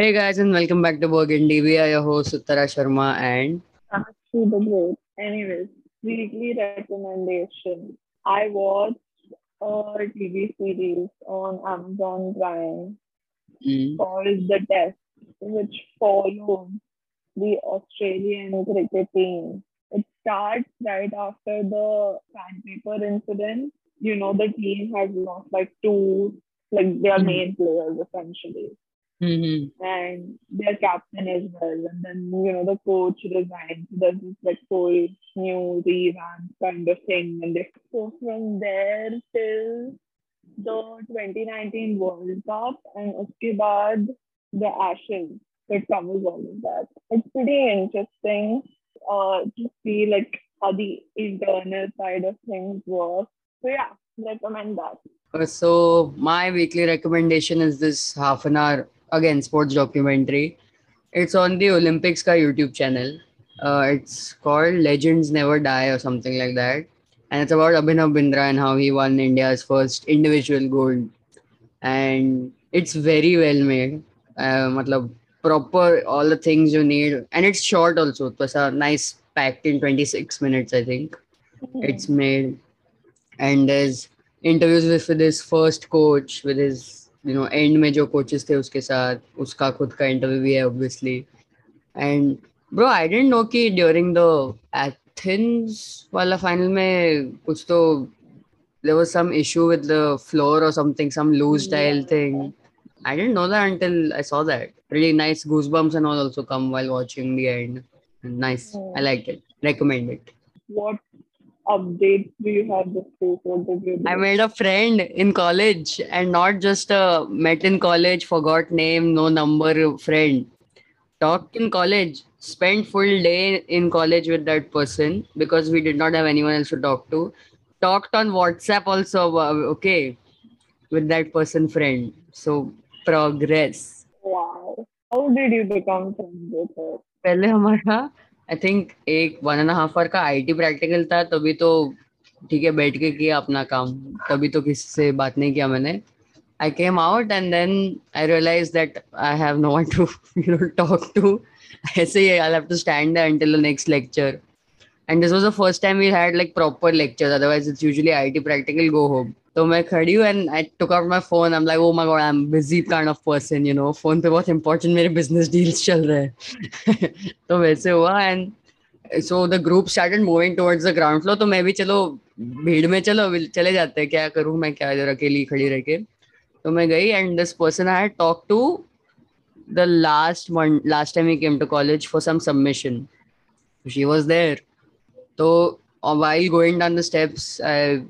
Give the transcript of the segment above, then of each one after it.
Hey guys, and welcome back to Burgundy. We are your hosts Uttara Sharma and Actually, the great. Anyways, weekly recommendation. I watched a TV series on Amazon Prime Mm. called The Test, which follows the Australian cricket team. It starts right after the sandpaper incident. You know, the team has lost like two, like their Mhm. main players essentially Mhm. and their captain as well. And then, you know, the coach resigns. There's this like whole new revamp kind of thing. And they so from there till the 2019 World Cup and uske baad the Ashes. It covers all of that. It's pretty interesting uh, to see like how the internal side of things work. So yeah, recommend that. So my weekly recommendation is this half an hour again sports documentary. It's on the Olympics ka YouTube channel. Uh, it's called Legends Never Die or something like that, and it's about Abhinav Bindra and how he won India's first individual gold. And it's very well made. Uh, matlab proper all the things you need, and it's short also. It was a nice packed in 26 minutes, I think. It's made, and there's interviews with, with his first coach with his you know and में जो coaches थे उसके साथ उसका खुद का interview भी है obviously and bro I don't know कि ड्यूरिंग द एथेंस वाला फाइनल में कुछ तो there was some issue with the floor और something some loose style thing I don't know that until I saw that really nice goose and all also come while watching the end nice I like it recommend it updates do you have this week? What did you do? I made a friend in college and not just a met in college, forgot name, no number friend. Talked in college, spent full day in college with that person because we did not have anyone else to talk to. Talked on WhatsApp also, uh, okay, with that person friend. So progress. wow. How did you become friends with her? पहले हमारा I think एक one and half hour का IT practical था, तभी तो ठीक है, बैठ के किया अपना काम। तभी तो किसी से बात नहीं किया मैंने। I came out and then I realise that I have no to you know talk to ऐसे ही I have to stand until the next lecture and this was the first time we had like proper lectures otherwise it's usually IT practical go home तो मैं खड़ी हूँ and I took out my phone I am like oh my God I am busy kind of person you know phone पे बहुत important मेरे business deals चल रहे हैं। तो वैसे हुआ and so the group started moving towards the ground floor तो मैं भी चलो भीड़ में चलो चले जाते हैं। क्या करूँ मैं? क्या इधर अकेली खड़ी रह के? तो मैं गई and this person I had talk to last one last time he came to college for some submission. She was there. so uh, while going down the steps uh,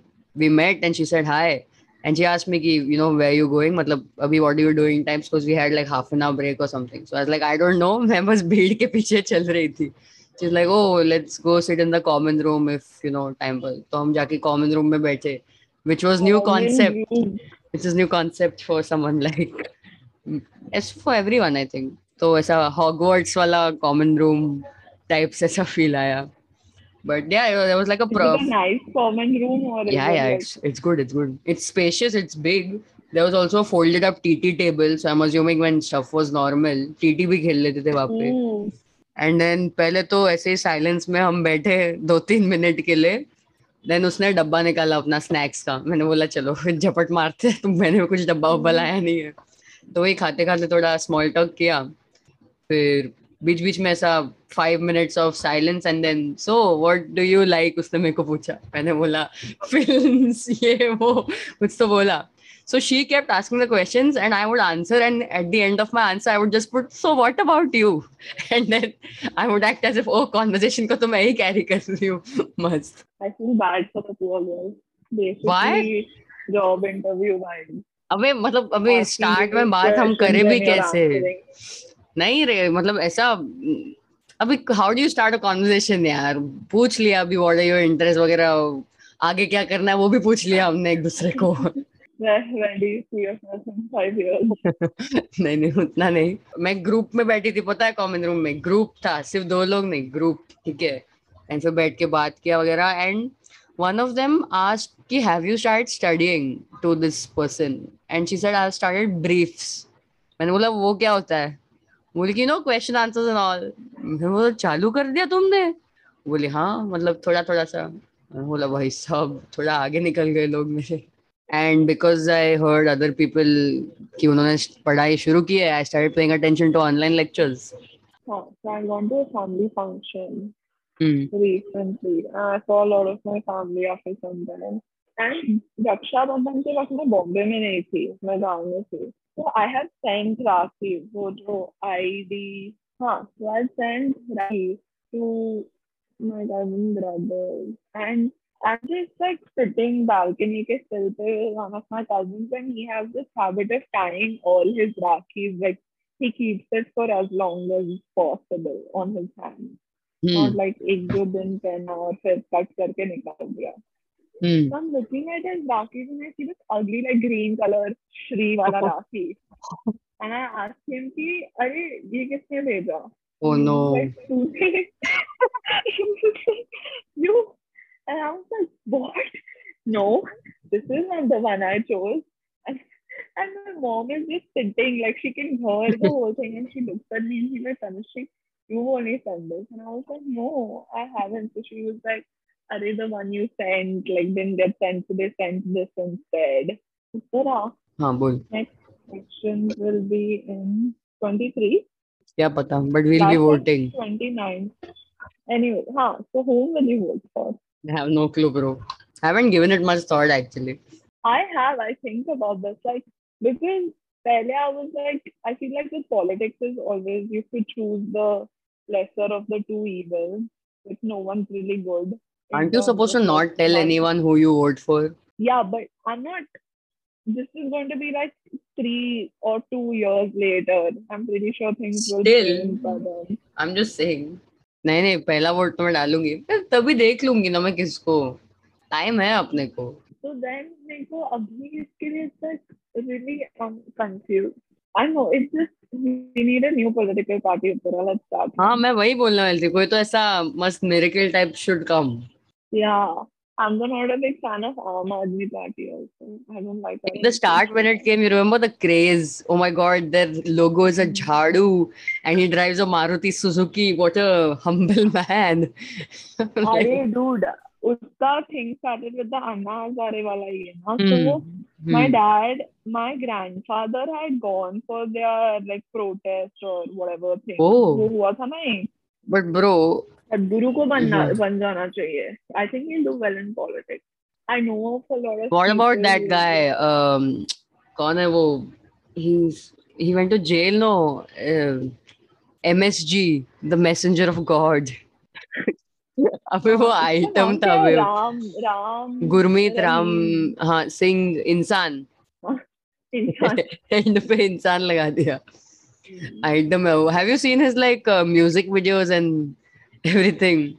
we met and she said hi and she asked me ki, you know where you going matlab abhi what are you doing times because we had like half an hour break or something so i was like i don't know मैं बस भीड़ के पीछे चल रही थी she's like oh let's go sit in the common room if you know time पर तो हम जाके common room में बैठे which was new concept which is new concept for someone like it's for everyone I think तो ऐसा Hogwarts वाला common room types ऐसा feel आया but yeah there was like a Is it prof a nice common room or yeah it yeah like- it's, it's good it's good it's spacious it's big there was also a folded up TT table so I'm assuming when stuff was normal TT भी खेल लेते थे वहाँ पे Hmm. And then पहले तो ऐसे ही silence में हम बैठे दो तीन मिनट के लिए देन उसने डब्बा निकाला अपना स्नैक्स का मैंने बोला चलो झपट मारते हैं, तो मैंने कुछ डब्बा उब्बा लाया नहीं है तो वही खाते खाते थोड़ा स्मॉल टॉक किया फिर बीच बीच में ऐसा five minutes of silence and then so what do you like उसने मेरे को पूछा। मैंने बोला फ़िल्म ये वो कुछ तो बोला। So she kept asking the question and I would answer and at the end of my answer I would just put so what about you and then I would act as if oh conversation को तो मैं ही carry कर रही हूँ. मस्त। वाई job interview अबे मतलब अबे स्टार्ट में बात हम करें भी कैसे? नहीं रे मतलब ऐसा अभी how do you start a conversation यार? पूछ लिया अभी व्हाट आर योर इंटरेस्ट वगैरह आगे क्या करना है वो भी पूछ लिया हमने एक दूसरे को? नहीं नहीं उतना नहीं। मैं ग्रुप में बैठी थी पता है कॉमन रूम में? ग्रुप था सिर्फ़ दो लोग नहीं ग्रुप ठीक है? एंड फिर बैठ के बात किया वगैरह and one of them asked कि have you started studying to this person? And she said I started briefs. मैंने बोला वो क्या होता है? बोले कि no question answers and all बोला चालू कर दिया तुमने बोले हाँ मतलब थोड़ा थोड़ा सा बोला भाई सब थोड़ा आगे निकल गए लोग मेरे and because I heard other people कि उन्होंने पढ़ाई शुरू की है I started paying attention to online lectures. So I went to a family function hmm recently. I saw a lot of my family after some time. And Raksha Bandhan के वक्त मैं बॉम्बे में नहीं थी मैं गाँव में थी तो आई हैव सेंट राखी वो जो आईडी हाँ so I sent rakhi to my cousin brothers and I'm just like sitting balcony के still पे one of my cousins and he has this habit of tying all his rakhis like he keeps it for as long as possible on his hand. Hmm Not like एक दो दिन पहना और फिर cut करके निकाल दिया. हम्म So I'm looking at his Rakhi and I see this ugly like green color Shri wala Rakhi. And I asked him कि अरे ये किसने भेजा? oh no Like, तूने you and I was like, what? No, this is not the one I chose. And, and my mom is just sitting, like she can hear the whole thing, and she looks at me and she's like, Tanushree, you only sent this. And I was like, no, I haven't. So she was like, are they the one you sent? Like, didn't get sent, so they sent this instead. So, uh, हाँ बोल next questions will be in 23. क्या पता but will be Last one, voting 29. Anyway, huh, so whom will you vote for? I have no clue bro I haven't given it much thought actually I have, I think about this, like, because earlier I was like, I feel like with politics is always you could choose the lesser of the two evils, if no one's really good. Aren't you supposed to not tell one- anyone who you vote for Yeah, but I'm not. This is going to be like three or two years later. I'm pretty sure things will Still. change by then. I'm just saying नहीं नहीं पहला vote तो मैं डालूँगी फिर तभी देख लूँगी ना मैं किसको टाइम है अपने को So then, मेरे को अभी इसके लिए it's like really I'm confused. I know it's just we need a new political party. Upara. Let's start. हाँ मैं वही बोलने वाली थी कोई तो ऐसा मस्त miracle type should come Yeah, I'm not a big fan of Aam Aadmi Party also. I don't like In the start, when it came, you remember the craze. Oh my god, their logo is a jhadu and he drives a Maruti Suzuki. What a humble man. Like, अरे dude, उसका thing started with the Anna Hazare wala ही है ना. So hmm, वो my hmm. dad, my grandfather had gone for their like protest or whatever thing. Oh. वो हुआ था ना एक. बट ब्रो गुरु को बनना बन जाना चाहिए I think he look well in politics I know for lot of what about that guy um कौन है वो? He he went to jail no MSG the messenger of god. अबे वो आइटम था अबे। राम राम गुरमीत राम हाँ सिंह इंसान। इंसान। पे इंसान लगा दिया। I don't know. Have you seen his like uh, music videos and everything?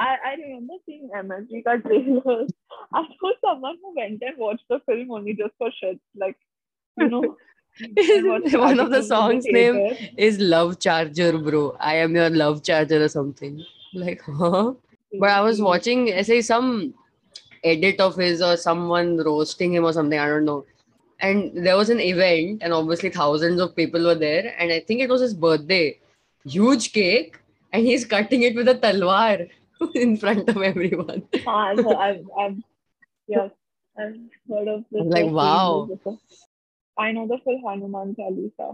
I, I remember seeing MSG got trailers. I saw someone who went and watched the film only just for shit. Like, you know. One of the songs the name is Love Charger, bro. I am your love charger or something. Like, huh? But I was watching, I say, some edit of his or someone roasting him or something. I don't know. And there was an event and obviously thousands of people were there and i think it was his birthday huge cake and he's cutting it with a talwar in front of everyone Ah, I've, I've, I've, yes, I've heard of this. Like, wow. I know the full Hanuman Chalisa.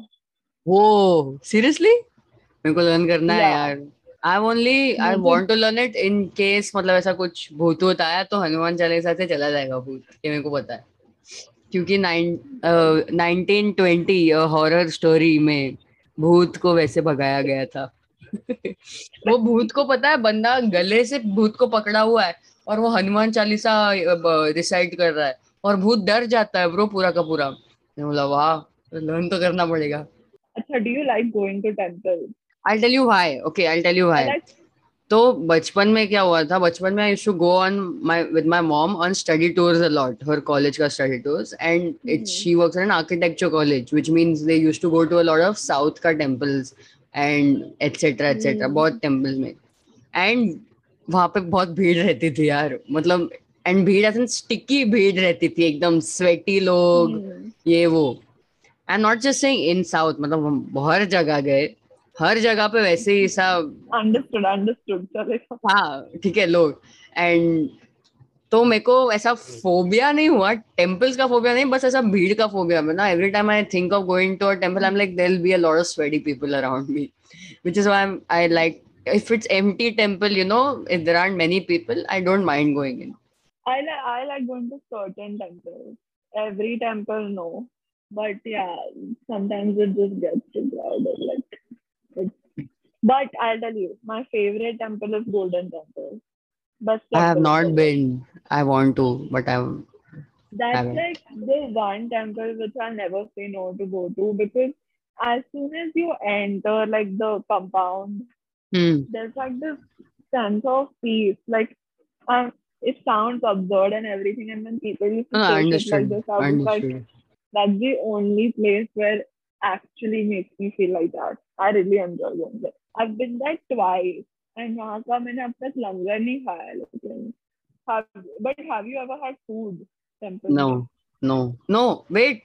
Whoa, seriously? मेरे को learn करना है Yeah. यार I only I want to learn it in case मतलब ऐसा कुछ भूत वूत आया तो हनुमान चालीसा से चला जाएगा भूत ये मेरे को पता है क्योंकि नाइनटीन ट्वेंटी हॉरर स्टोरी में भूत को वैसे भगाया गया था वो भूत को पता है बंदा गले से भूत को पकड़ा हुआ है और वो हनुमान चालीसा रिसाइट कर रहा है और भूत डर जाता है ब्रो पूरा का पूरा बोला वाह लर्न तो करना पड़ेगा Acha, do you like going to temples? I'll tell you why. Okay, I'll tell you why. तो बचपन में क्या हुआ था बचपन में I to go on my with my mom on study tours a lot her college का study tours and it. She works in architecture college which means they used to go to a lot of south का temples and etcetera etcetera. बहुत temples में and वहाँ पे बहुत भीड़ रहती थी यार मतलब एंड भीड़ ऐसे स्टिकी भीड़ रहती थी एकदम स्वेटी लोग hmm. ये वो I am not just saying in south मतलब हम हर जगह गए हर जगह पे वैसे ही सब अंडरस्टूड अंडरस्टूड चलेगा हाँ ठीक है लोग एंड तो मेरे को ऐसा फोबिया नहीं हुआ टेम्पल्स का फोबिया नहीं बस ऐसा भीड़ का फोबिया ना every time I think of going to a temple I am like there be a of sweaty people around me which is why I like if it's empty temple you know if there are many people I don't mind going in I like I like going to certain temples. Every temple, no, but yeah, sometimes it just gets too crowded. Like. But I'll tell you, my favorite temple is Golden Temple. Best i have not been i want to but i'm That's haven't. like the one temple which I'll never say no to go to because as soon as you enter like the compound, hmm. there's like this sense of peace. Like, um, it sounds absurd and everything, and when people used to no, say shit like this, I was like, that's the only place where actually makes me feel like that. I really enjoy going there. I've been there twice, and वहाँ का मैंने अब तक लंगर नहीं खाया लेकिन have but have you ever had food temple? no no no wait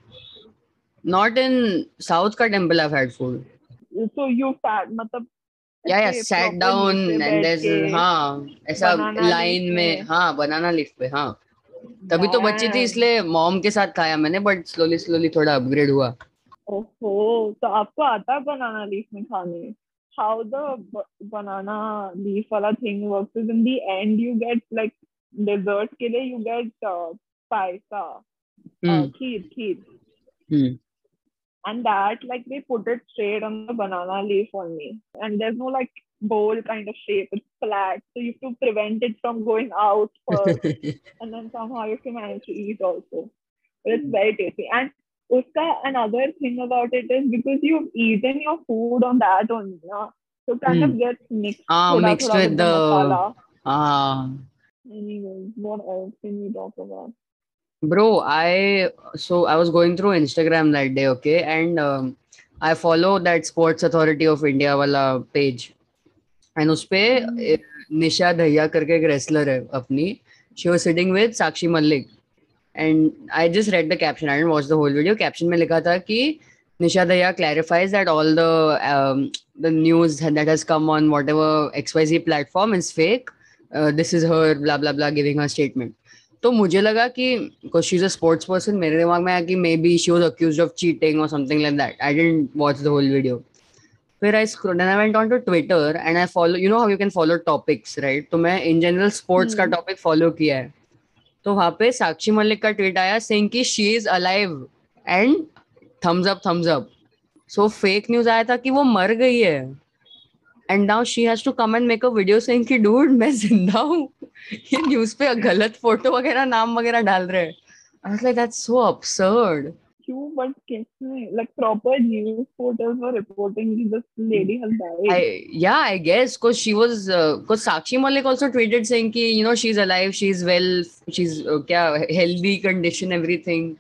not in south ka temple i've had food So you sat मतलब yeah yeah sat down and there's हाँ ऐसा banana leaf में। हाँ banana leaf पे हाँ तभी तो बच्ची थी इसलिए मॉम के साथ खाया मैंने बट स्लोली स्लोली थोड़ा अपग्रेड हुआ ओहो तो आपको आता है बनाना लीफ में खाने how the b- banana leaf wala thing works is in the end you get like dessert ke liye you get uh, paisa uh, hmm. uh, kheer kheer hmm. and that like they put it straight on the banana leaf only and there's no like bowl kind of shape. It's flat, so you have to prevent it from going out first, and then somehow you can manage to eat also. But it's very tasty, and is because you've eaten your food on that only na? so it kind of Hmm. gets mixed Ah, thoda mixed thoda with the- masala ah anyways what else can we talk about bro i so i was going through instagram that day okay and um, i follow that sports authority of india wala page and Hmm. ए, निशा दहिया करके एक wrestler है अपनी she was sitting with Sakshi Malik and I just read the caption I watch the whole video caption में लिखा था कि निशा Dahiya clarifies that all the um, the news that has come on whatever xyz platform is fake. Uh, this is her blah blah blah giving her statement. तो मुझे लगा कि because she is a sports person मेरे दिमाग में आया कि maybe she was accuse of cheating और something like that I didn't watch the whole video फिर I scroll I went on to Twitter and I follow you know how you can follow topics right तो मैं in general sports का Hmm. Topic follow किया है. तो वहाँ पे साक्षी मलिक का ट्वीट आया सेइंग कि she is alive and thumbs up thumbs up so fake news आया था कि वो मर गई है। And now she has to come and make a video saying कि डूड मैं ज़िंदा हूँ। ये न्यूज़ पे गलत फ़ोटो वगैरह, नाम वगैरह डाल रहे हैं. I was like that's so absurd. but like proper news portals were reporting this lady has died. I, yeah, I guess because she was because uh, Sakshi Malik also tweeted saying that you know she's alive, she's well, she's uh, healthy condition, everything.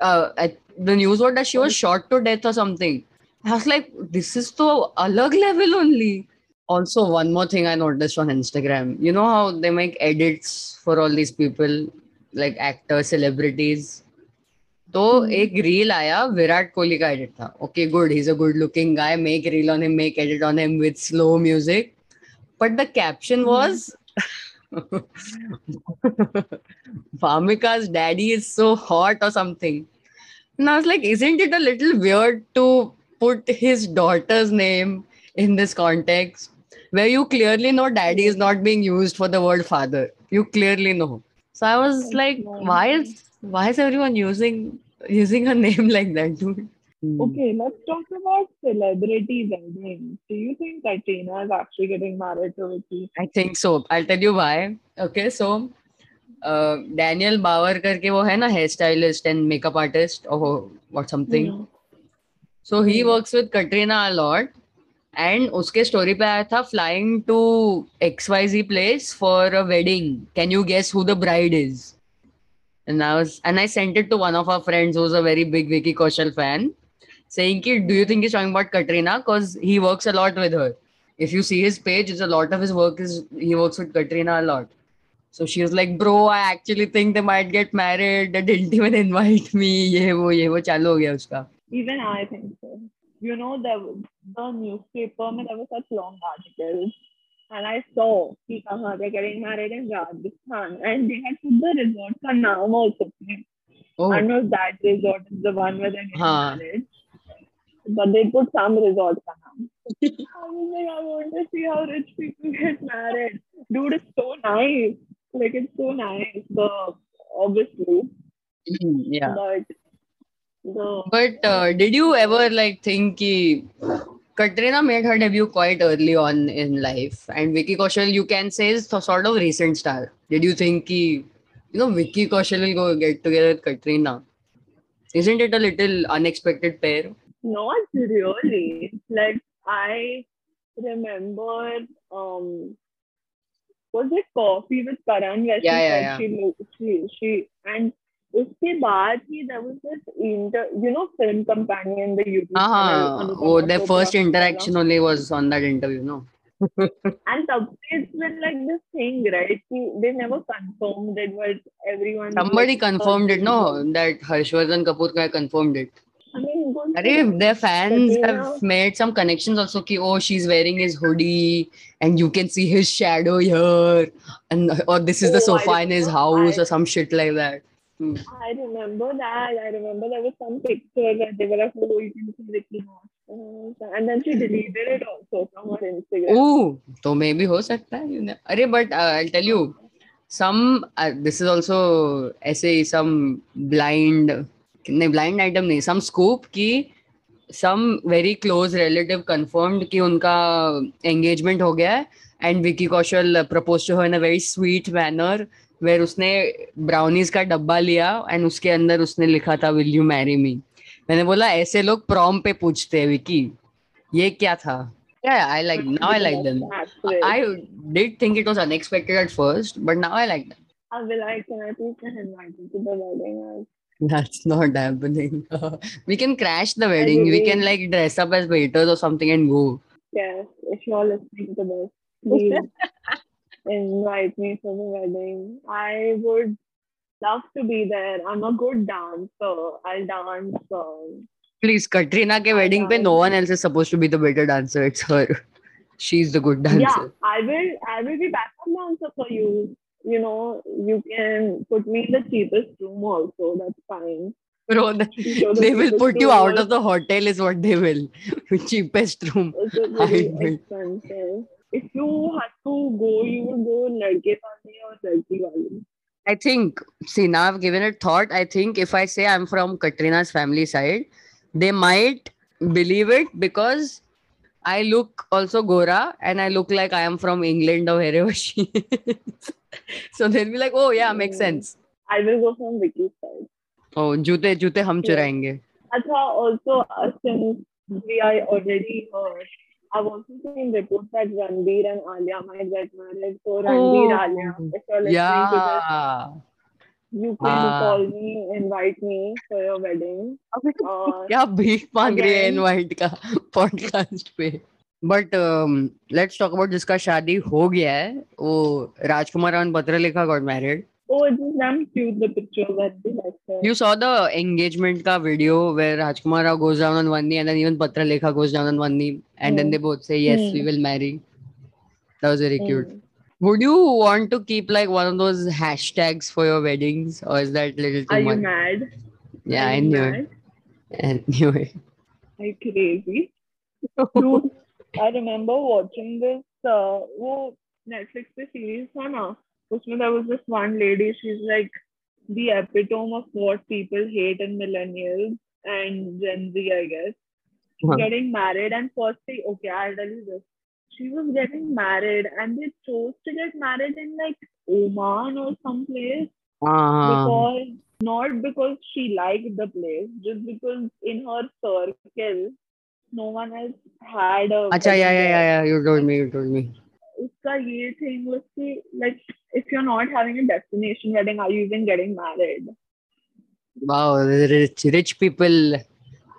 Uh, at, the news was that she was shot to death or something. I was like, this is to alag level only. Also, one more thing I noticed on Instagram. You know how they make edits for all these people, like actors, celebrities तो Hmm. एक reel आया विराट कोहली का edit था okay good he is a good looking guy make reel on him make edit on him with slow music but the caption was Vamika's daddy is so hot or something. And I was like, isn't it a little weird to put his daughter's name in this context where you clearly know daddy is not being used for the word father? You clearly know. So I was like, why is why is everyone using using a name like that, dude? Hmm. Okay, let's talk about celebrity weddings. Do you think Katrina is actually getting married to Vicky? I think so. I'll tell you why. Okay, so uh, Daniel Bauer करके वो है ना hair stylist and makeup artist or what something. Hmm. So he Hmm. works with Katrina a lot. And उसके story पे आया था flying to XYZ place for a wedding. Can you guess who the bride is? And I was and I sent it to one of our friends who's a very big Vicky Kaushal fan, saying कि do you think he's talking about Katrina? Because he works a lot with her. If you see his page, it's a lot of his work is he works with Katrina a lot. So she was like, bro, I actually think they might get married. They didn't even invite me. ये वो ये वो चालू हो गया उसका. Even I think so. You know, the the newspaper, mein, there were such long articles. And I saw कि कहाँ they're getting married in Rajasthan. And they had put the resort का नाम also. Oh, I don't know if that resort is the one where they're getting Huh. married. But they put some resort का नाम. I was like, I want to see how rich people get married. Dude, it's so nice. Like, it's so nice. So, obviously. yeah. But the But uh, did you ever like think ki Katrina made her debut quite early on in life, and Vicky Kaushal, you can say, is sort of recent star. Did you think ki, you know, Vicky Kaushal will go get together with Katrina? Isn't it a little unexpected pair? not really. Like, I remember, um, was it Coffee with Karan where Yeah, she yeah, said she, lo- she, she, and उसके बाद ही there was this inter you know Film Companion the YouTube हाँ वो the first interaction only was on that interview no and updates were like this thing right See, they never confirmed it but everyone somebody confirmed it no? that harshvardhan kapoor ka confirmed it. अरे their fans have made some connections also कि ओ she is wearing his hoodie and you can see his shadow here and और this is the sofa in his house और some shit like that Hmm. I remember that. I remember there was some picture that they were like, oh, you can see Ricky Martin. And then she deleted it also from her Instagram. Oh, so maybe हो सकता है. you know. अरे, but uh, I'll tell you, some uh, this is also ऐसे some blind नहीं blind item नहीं some scoop कि some very close relative confirmed कि उनका engagement हो गया है and Vicky Kaushal proposed to her in a very sweet manner where उसने brownies का डब्बा लिया and उसके अंदर उसने लिखा था will you marry me मैंने बोला ऐसे लोग prom पे पूछते हैं विकी ये क्या था yeah I like now I like them. I did think it was unexpected at first but now I like them I'll be like, can I please get invited to the wedding? That's not happening. we can crash the wedding. We can like dress up as waiters or something and go. Yes, if you're listening to this, please invite me for the wedding. I would love to be there. I'm a good dancer. I'll dance. Um, Please, Katrina ke wedding pe no one else is supposed to be the better dancer. It's her. She's the good dancer. yeah, I will. I will be backup dancer for you. You know, you can put me in the cheapest room also. That's fine. Bro, the- they will put you out of the hotel is what they will. Cheapest room. It's a very I will. expensive. If you had to go, you would go ladke wale or ladki wale. I think, see, now I've given it thought. I think if I say I'm from Katrina's family side, they might believe it because I look also Gora and I look like I am from England or wherever she is. so they'll be like, oh, yeah, makes Mm. sense. I will go from Vicky's side. Oh, jute, jute hum Yeah. Acha, also, since we are already heard, I've also seen reports that Ranbir and Alia might get married. So, Ranbir, Oh, Alia, if you're listening yeah. to this, you can Ah. call me, invite me for your wedding. Uh, क्या भीख मांग रही है invite का podcast पे but let's talk about जिसका शादी हो गया है वो राजकुमार और Patralekha got married oh, it's just damn cute, the pictures that they like. her. You saw the engagement ka video where Rajkumar Rao goes down on one knee and then even Patralekha goes down on one knee and then Hmm. they both say yes we Hmm. will marry. That was very cute. Mm. Would you want to keep like one of those hashtags for your weddings or is that little too Are you much? mad? Yeah, Are I you knew mad? it. I knew it. Are you crazy? Dude, I remember watching this uh, वो Netflix पे series था ना उसमें there was this one lady she's like the epitome of what people hate in millennials and Gen Z I guess Huh. getting married and firstly okay I'll tell you this she was getting married and they chose to get married in like Oman or someplace Uh, because not because she liked the place, just because in her circle, no one else had a. Acha, yeah, wedding yeah, yeah, there. yeah. You told me, you told me. ka ye thing was ki, like if you're not having a destination wedding, are you even getting married? Wow, rich rich people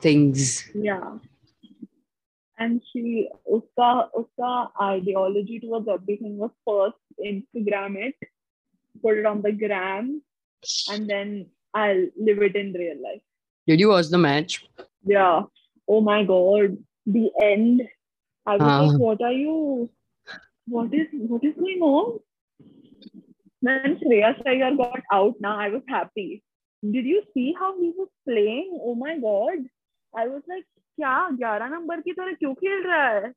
things. Yeah. And she uska uska ideology towards everything was first Instagram it, put it on the gram, and then I'll live it in real life. Did you watch the match? Yeah. Oh my god. The end. I was uh-huh. like, what are you What is what is going on? When Shreya Iyer got out now, I was happy. Did you see how he was playing? Oh my god. I was like, क्या 11 number की तरह क्यों खेल रहा है?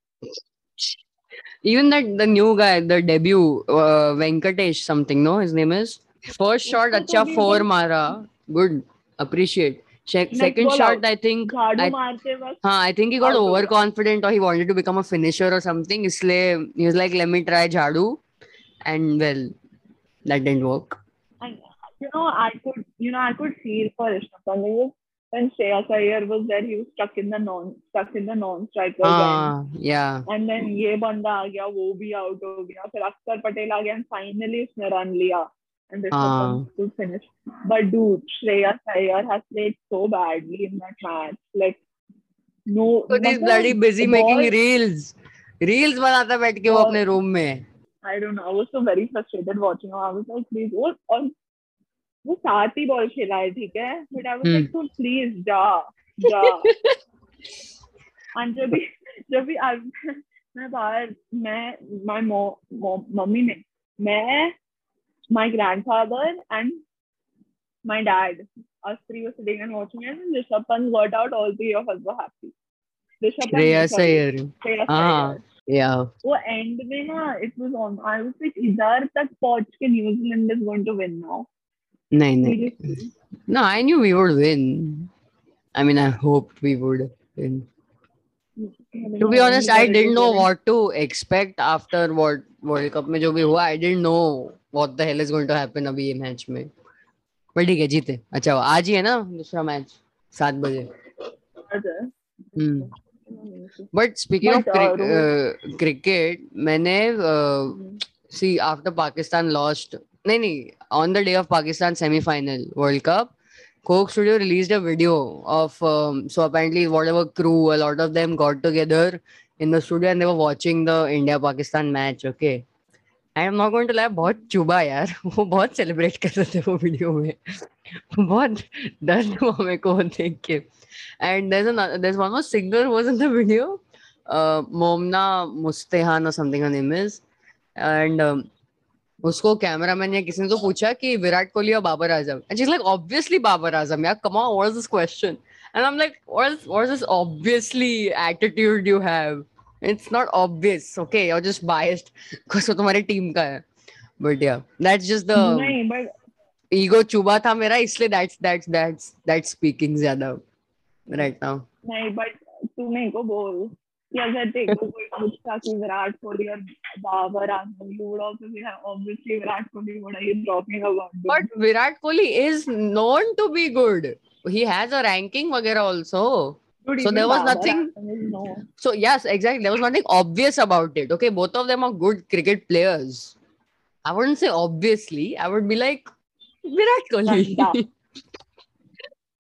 Even that the new guy, the debut, uh, Venkatesh something, no, his name is. First shot, उसको तो अच्छा भी four एकदम mara. Good, appreciate. Second shot. I think. हाँ, I think he got हो गया. or he wanted to become a finisher or something. इसलिए he was like, let me try jhadu, and well, that didn't work. And you know, I could, you know, I could feel for Rishabh when Shreya Iyer was there, he was stuck in the non, stuck in the non-striker. Ah, yeah. And then ये बंदा आ गया, वो भी out हो गया, फिर अक्षर पटेल आ गया, and finally उसने run लिया. And Rishabh हाँ. Pant could finish. But dude, Shreya Iyer has played so badly in that match. Like, no. So he's मतलब bloody busy making ball- reels. Reels बनाता बैठ के वो अपने रूम में. I don't know. I was so very frustrated watching. I was like, please, वो और वो सात ही बॉल खेला है ठीक है बट आई वाज लाइक तो प्लीज़ जा जा and जब भी जब भी I- मैं बाहर मैं my mom मम्मी ने मैं my grandfather and my dad us three were sitting and watching it and Rishabh Pant got out all three of us were happy Rishabh Pant Shreya sorry, Iyer. Shreya हाँ. Iyer. Yeah. वो end में ना it was on I was like इधर तक पहुंच के New Zealand is going to win now नहीं नहीं. Seriously No, I knew we would win. I mean, I hoped we would be honest, I didn't know what to expect after what World Cup में जो भी हुआ. I didn't know what the hell is going to happen अभी ये match में. पर ठीक है जीते. अच्छा आज ही है ना दूसरा मैच सात बजे. हम्म. But speaking But, of cri- uh, uh, cricket, मैंने uh, see after Pakistan lost. नहीं नहीं on the day of Pakistan semi-final World Cup, Coke Studio released a video of um, so apparently whatever crew, a lot of them got together in the studio and they were watching the India Pakistan match. Okay. I am not going to lie, बहुत चुबा यार वो बहुत celebrate कर रहे थे वो video में बहुत दर्द हुआ मेरे को देख के there's another there's one more singer who was in the video uh, Momna Mustehan or something her name is and um, उसको कैमरा मैन या किसी ने तो पूछा कि विराट कोहली और Babar Azam. And like obviously Babar Azam यार come what is this question and I am like what is this obviously attitude you have it's not obvious okay you are just biased because वो तुम्हारी team का है। But yeah that's just the नहीं but ego चुबा था मेरा इसलिए that's that's that's that's speaking ज़्यादा राइट नाउ नहीं बट तू मेरे को बोल। कि अगर तेरे को कोई पूछता कि विराट कोहली और Babar Azam you would also be obviously Virat Kohli what are you talking about But Virat Kohli is known to be good. He has a ranking वगैरह also. so there was nothing- no So yes, exactly. There was nothing obvious about it. Okay, both of them are good cricket players. I wouldn't say obviously. I would be like Virat Kohli.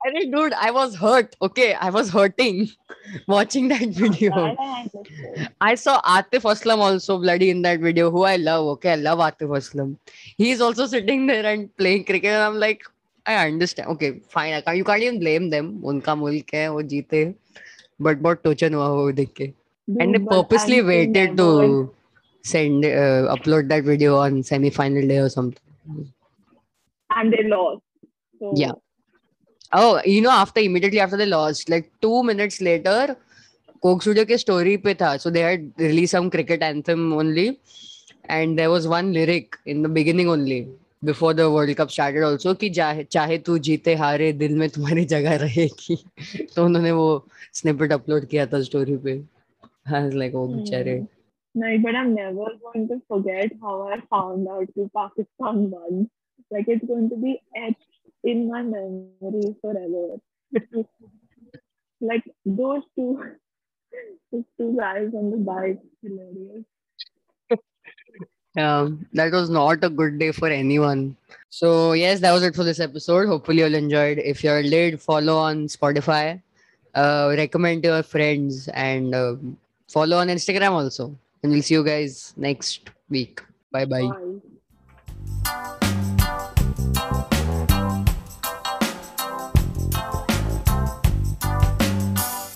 Yeah. I mean, dude, I was hurt. Okay, I was hurting watching that video. That I understood. I saw Atif Aslam also bloody in that video, who I love. Okay, I love Atif Aslam. He's also sitting there and playing cricket. And I'm like, I understand. Okay, fine. I can't, you can't even blame them. उनका मुल्क है वो जीते. But बहुत टोचन हुआ वो देख के. And they Dude, but purposely I'm waited never- to send uh, upload that video on semi-final day or something. and they lost. So Yeah. Oh, you know, after immediately after they lost, like two minutes later, Coke Studio के story पे था. So they had released some cricket anthem only, and there was one lyric in the beginning only before the World Cup started also कि चाहे तू जीते हारे दिल में तुम्हारी जगह रहेगी. तो उन्होंने वो snippet upload किया था story पे. I was like, oh बेचारे. Hmm. No, but I'm never going to forget how I found out that Pakistan won. Like it's going to be etched in my memory forever. like those two, those two guys on the bike, hilarious. Um, that was not a good day for anyone. So yes, that was it for this episode. Hopefully you all enjoyed. If you're late, follow on Spotify, uh, recommend to your friends, and um follow on Instagram also. And we'll see you guys next week. Bye bye. Bye.